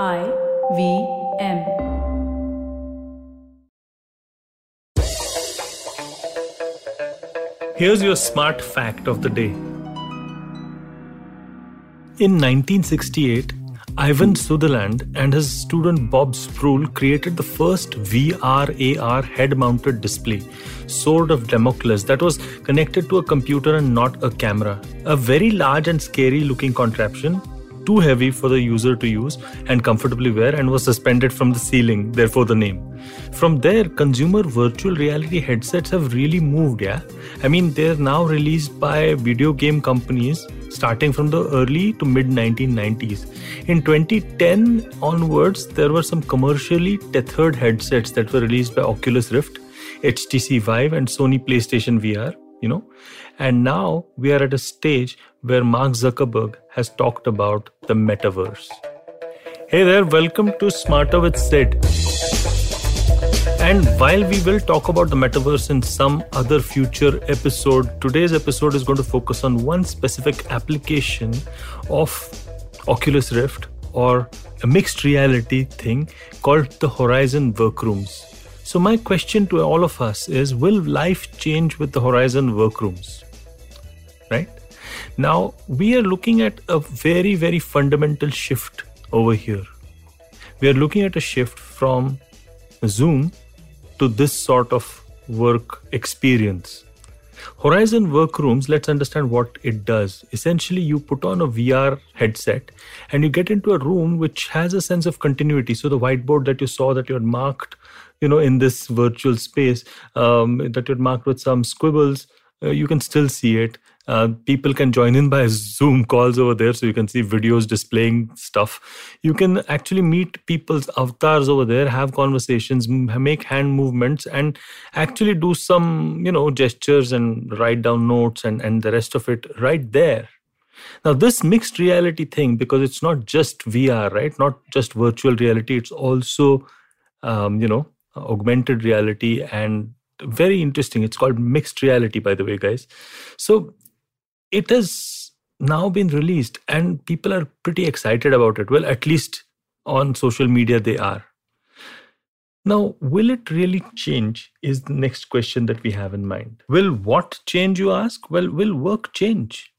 I V M. Here's your smart fact of the day. In 1968, Ivan Sutherland and his student Bob Sproull created the first VRAR head mounted display, Sword of Damocles, that was connected to a computer and not a camera. A very large and scary looking contraption too heavy for the user to use and comfortably wear and was suspended from the ceiling, therefore the name. From there, consumer virtual reality headsets have really moved, yeah? I mean, they're now released by video game companies starting from the early to mid 1990s. In 2010 onwards, there were some commercially tethered headsets that were released by Oculus Rift, HTC Vive, and Sony PlayStation VR, you know. And now we are at a stage where Mark Zuckerberg has talked about the metaverse. Hey there, welcome to Smarter with Sid. And while we will talk about the metaverse in some other future episode, today's episode is going to focus on one specific application of Oculus Rift or a mixed reality thing called the Horizon Workrooms. So, my question to all of us is Will life change with the Horizon Workrooms? Right? Now, we are looking at a very, very fundamental shift over here. We are looking at a shift from Zoom to this sort of work experience. Horizon Workrooms, let's understand what it does. Essentially, you put on a VR headset and you get into a room which has a sense of continuity. So, the whiteboard that you saw that you had marked, you know, in this virtual space, um, that you had marked with some squibbles, uh, you can still see it. Uh, people can join in by Zoom calls over there, so you can see videos displaying stuff. You can actually meet people's avatars over there, have conversations, make hand movements, and actually do some, you know, gestures and write down notes and, and the rest of it right there. Now, this mixed reality thing, because it's not just VR, right? Not just virtual reality, it's also, um, you know, augmented reality and very interesting. It's called mixed reality, by the way, guys. So it has now been released and people are pretty excited about it. Well, at least on social media, they are. Now, will it really change? Is the next question that we have in mind. Will what change, you ask? Well, will work change?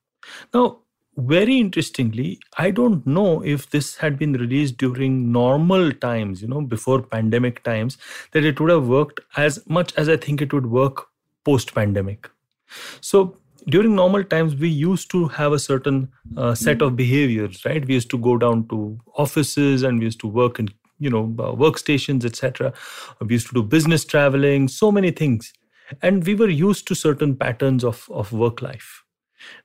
Now, very interestingly, I don't know if this had been released during normal times, you know, before pandemic times, that it would have worked as much as I think it would work post pandemic. So, during normal times we used to have a certain uh, set of behaviors right? We used to go down to offices and we used to work in you know uh, workstations etc we used to do business traveling so many things. And we were used to certain patterns of, of work life.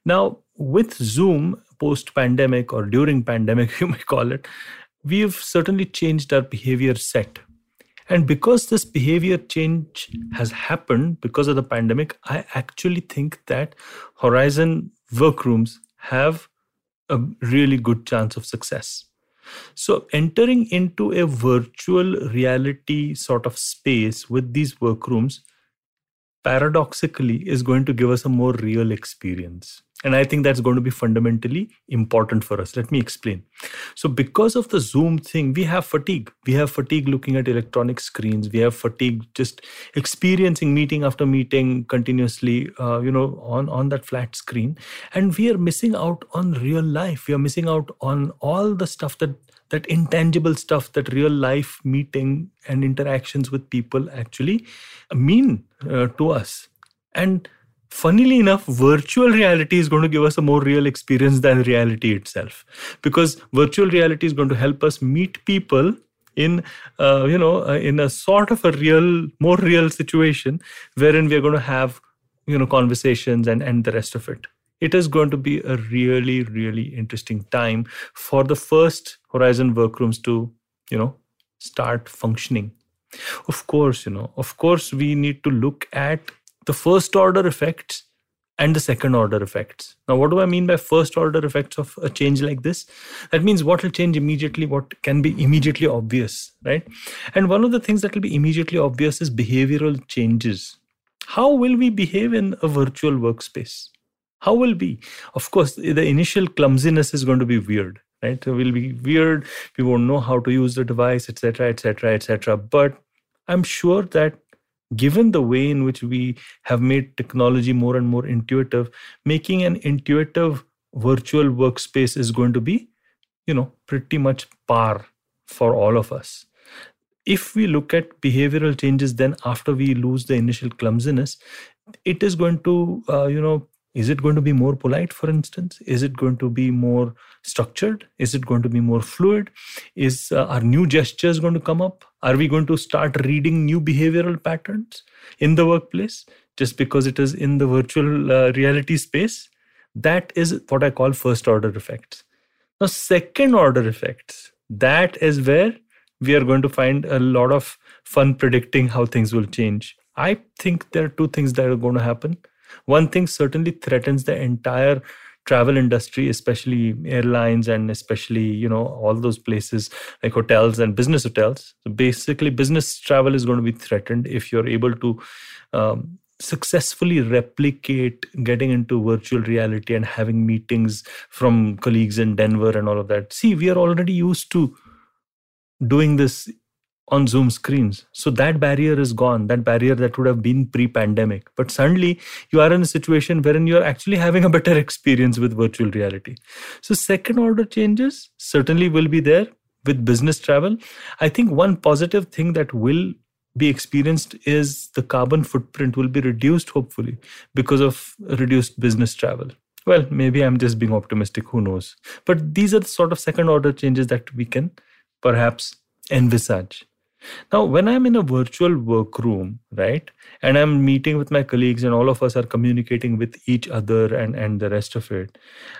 Now with zoom post pandemic or during pandemic you may call it we've certainly changed our behavior set and because this behavior change has happened because of the pandemic, I actually think that Horizon workrooms have a really good chance of success. So, entering into a virtual reality sort of space with these workrooms paradoxically is going to give us a more real experience. And I think that's going to be fundamentally important for us. Let me explain. So, because of the Zoom thing, we have fatigue. We have fatigue looking at electronic screens. We have fatigue just experiencing meeting after meeting continuously, uh, you know, on, on that flat screen. And we are missing out on real life. We are missing out on all the stuff that that intangible stuff that real life meeting and interactions with people actually mean uh, to us. And funnily enough, virtual reality is going to give us a more real experience than reality itself. Because virtual reality is going to help us meet people in uh, you know uh, in a sort of a real more real situation wherein we are going to have you know conversations and and the rest of it it is going to be a really really interesting time for the first horizon workrooms to you know start functioning of course you know of course we need to look at the first order effects and the second order effects. Now, what do I mean by first order effects of a change like this? That means what will change immediately, what can be immediately obvious, right? And one of the things that will be immediately obvious is behavioral changes. How will we behave in a virtual workspace? How will we? Of course, the initial clumsiness is going to be weird, right? So we'll be weird. We won't know how to use the device, etc., etc., etc. But I'm sure that given the way in which we have made technology more and more intuitive, making an intuitive virtual workspace is going to be, you know, pretty much par for all of us. If we look at behavioral changes, then after we lose the initial clumsiness, it is going to, uh, you know, is it going to be more polite, for instance? Is it going to be more structured? Is it going to be more fluid? Is uh, are new gestures going to come up? Are we going to start reading new behavioral patterns in the workplace just because it is in the virtual uh, reality space? That is what I call first order effects. Now, second order effects, that is where we are going to find a lot of fun predicting how things will change. I think there are two things that are going to happen. One thing certainly threatens the entire travel industry especially airlines and especially you know all those places like hotels and business hotels. So basically business travel is going to be threatened if you're able to um, successfully replicate getting into virtual reality and having meetings from colleagues in denver and all of that. See we are already used to doing this on Zoom screens. So that barrier is gone, that barrier that would have been pre pandemic. But suddenly you are in a situation wherein you're actually having a better experience with virtual reality. So, second order changes certainly will be there with business travel. I think one positive thing that will be experienced is the carbon footprint will be reduced, hopefully, because of reduced business travel. Well, maybe I'm just being optimistic, who knows? But these are the sort of second order changes that we can perhaps envisage. Now, when I'm in a virtual workroom, right, and I'm meeting with my colleagues and all of us are communicating with each other and, and the rest of it,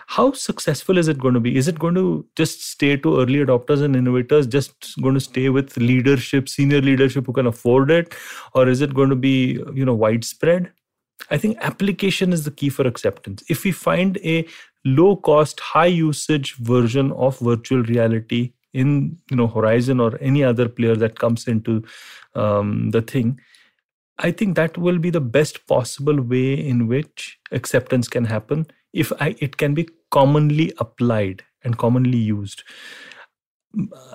how successful is it going to be? Is it going to just stay to early adopters and innovators, just going to stay with leadership, senior leadership who can afford it? Or is it going to be, you know, widespread? I think application is the key for acceptance. If we find a low cost, high usage version of virtual reality in you know horizon or any other player that comes into um, the thing i think that will be the best possible way in which acceptance can happen if I, it can be commonly applied and commonly used.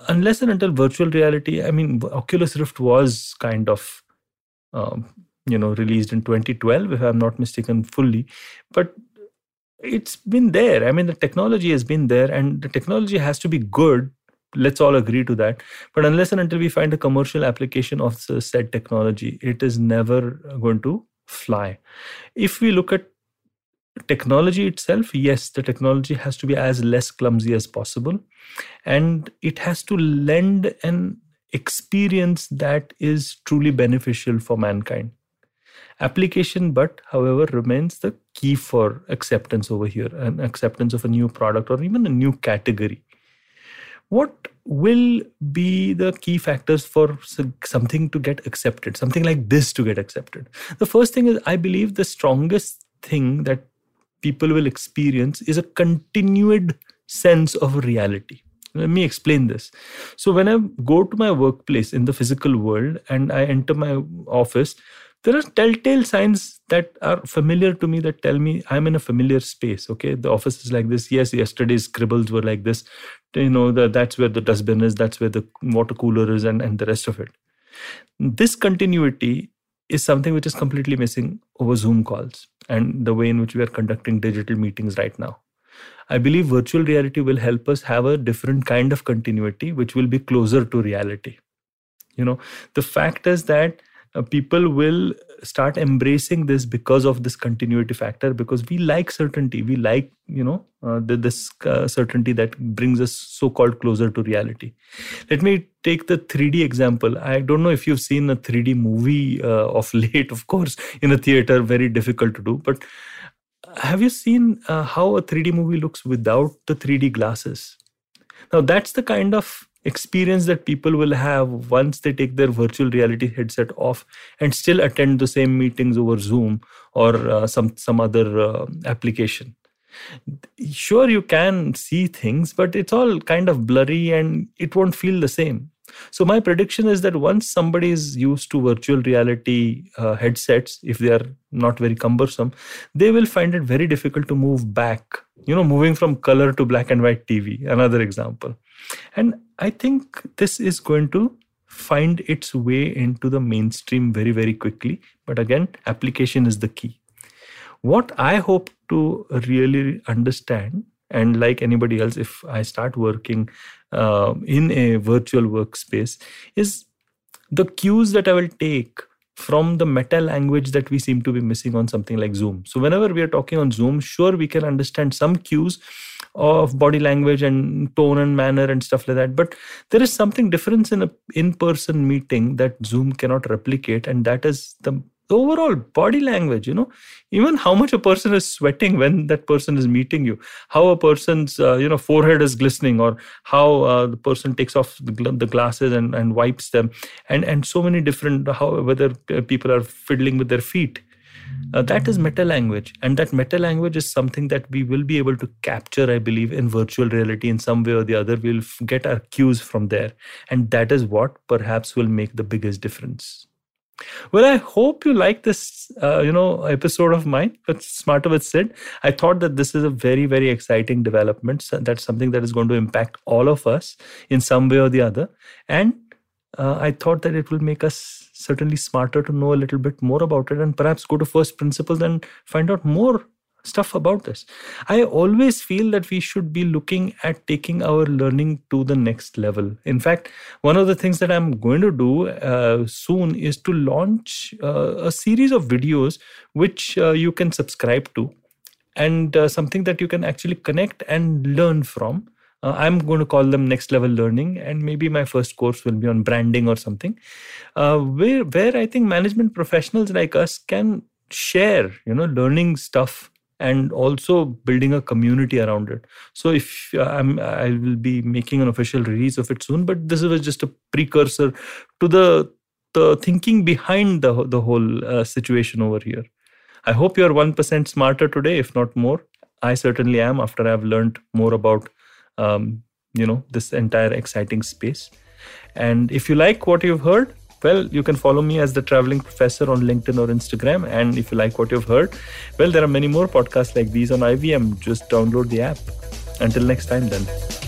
Unless and until virtual reality i mean oculus rift was kind of um, you know released in 2012 if i'm not mistaken fully but it's been there. I mean the technology has been there and the technology has to be good let's all agree to that. But unless and until we find a commercial application of the said technology it is never going to fly. If we look at technology itself yes the technology has to be as less clumsy as possible. And it has to lend an experience that is truly beneficial for mankind. Application but however remains the key for acceptance over here and acceptance of a new product or even a new category what will be the key factors for something to get accepted, something like this to get accepted? The first thing is, I believe the strongest thing that people will experience is a continued sense of reality. Let me explain this. So, when I go to my workplace in the physical world and I enter my office, there are telltale signs that are familiar to me that tell me i'm in a familiar space okay? The office is like this. Yes yesterday's scribbles were like this. You know the, that's where the dustbin is. That's where the water cooler is and, and the rest of it. This continuity is something which is completely missing over zoom calls and the way in which we are conducting digital meetings right now. I believe virtual reality will help us have a different kind of continuity which will be closer to reality. You know the fact is that uh, people will start embracing this because of this continuity factor because we like certainty. We like you know uh, the, this uh, certainty that brings us so called closer to reality. Let me take the 3d example. I don't know if you've seen a 3d movie uh, of late of course in a theater very difficult to do. But have you seen uh, how a 3d movie looks without the 3d glasses? Now that's the kind of experience that people will have once they take their virtual reality headset off and still attend the same meetings over zoom or uh, some some other uh, application sure you can see things but it's all kind of blurry and it won't feel the same So my prediction is that once somebody is used to virtual reality uh, headsets, if they are not very cumbersome, they will find it very difficult to move back. You know, moving from color to black and white TV, another example. And I think this is going to find its way into the mainstream very, very quickly. But again, application is the key. What I hope to really understand and like anybody else if i start working uh, in a virtual workspace is the cues that i will take from the meta language that we seem to be missing on something like zoom so whenever we are talking on zoom sure we can understand some cues of body language and tone and manner and stuff like that. But there is something different in a in person meeting that zoom cannot replicate and that is the the overall body language you know. Even how much a person is sweating when that person is meeting you how a person's uh, you know forehead is glistening or how uh, the person takes off the, gl- the glasses and, and wipes them and and so many different how whether uh, people are fiddling with their feet uh, that is meta language and that meta language is something that we will be able to capture i believe in virtual reality in some way or the other we'll get our cues from there and that is what perhaps will make the biggest difference well, I hope you like this, uh, you know, episode of mine. But Smarter with Sid. I thought that this is a very, very exciting development. So that's something that is going to impact all of us in some way or the other. And uh, I thought that it will make us certainly smarter to know a little bit more about it and perhaps go to first principles and find out more stuff about this. I always feel that we should be looking at taking our learning to the next level. In fact, one of the things that I'm going to do uh, soon is to launch uh, a series of videos which uh, you can subscribe to and uh, something that you can actually connect and learn from. Uh, I'm going to call them next level learning, and maybe my first course will be on branding or something, uh, where where I think management professionals like us can share, you know, learning stuff and also building a community around it. So if uh, I'm, I will be making an official release of it soon, but this was just a precursor to the the thinking behind the the whole uh, situation over here. I hope you're one percent smarter today, if not more. I certainly am after I've learned more about um, you know this entire exciting space. And if you like what you've heard, well, you can follow me as the traveling professor on LinkedIn or Instagram. And if you like what you've heard, well, there are many more podcasts like these on IVM. Just download the app. Until next time, then.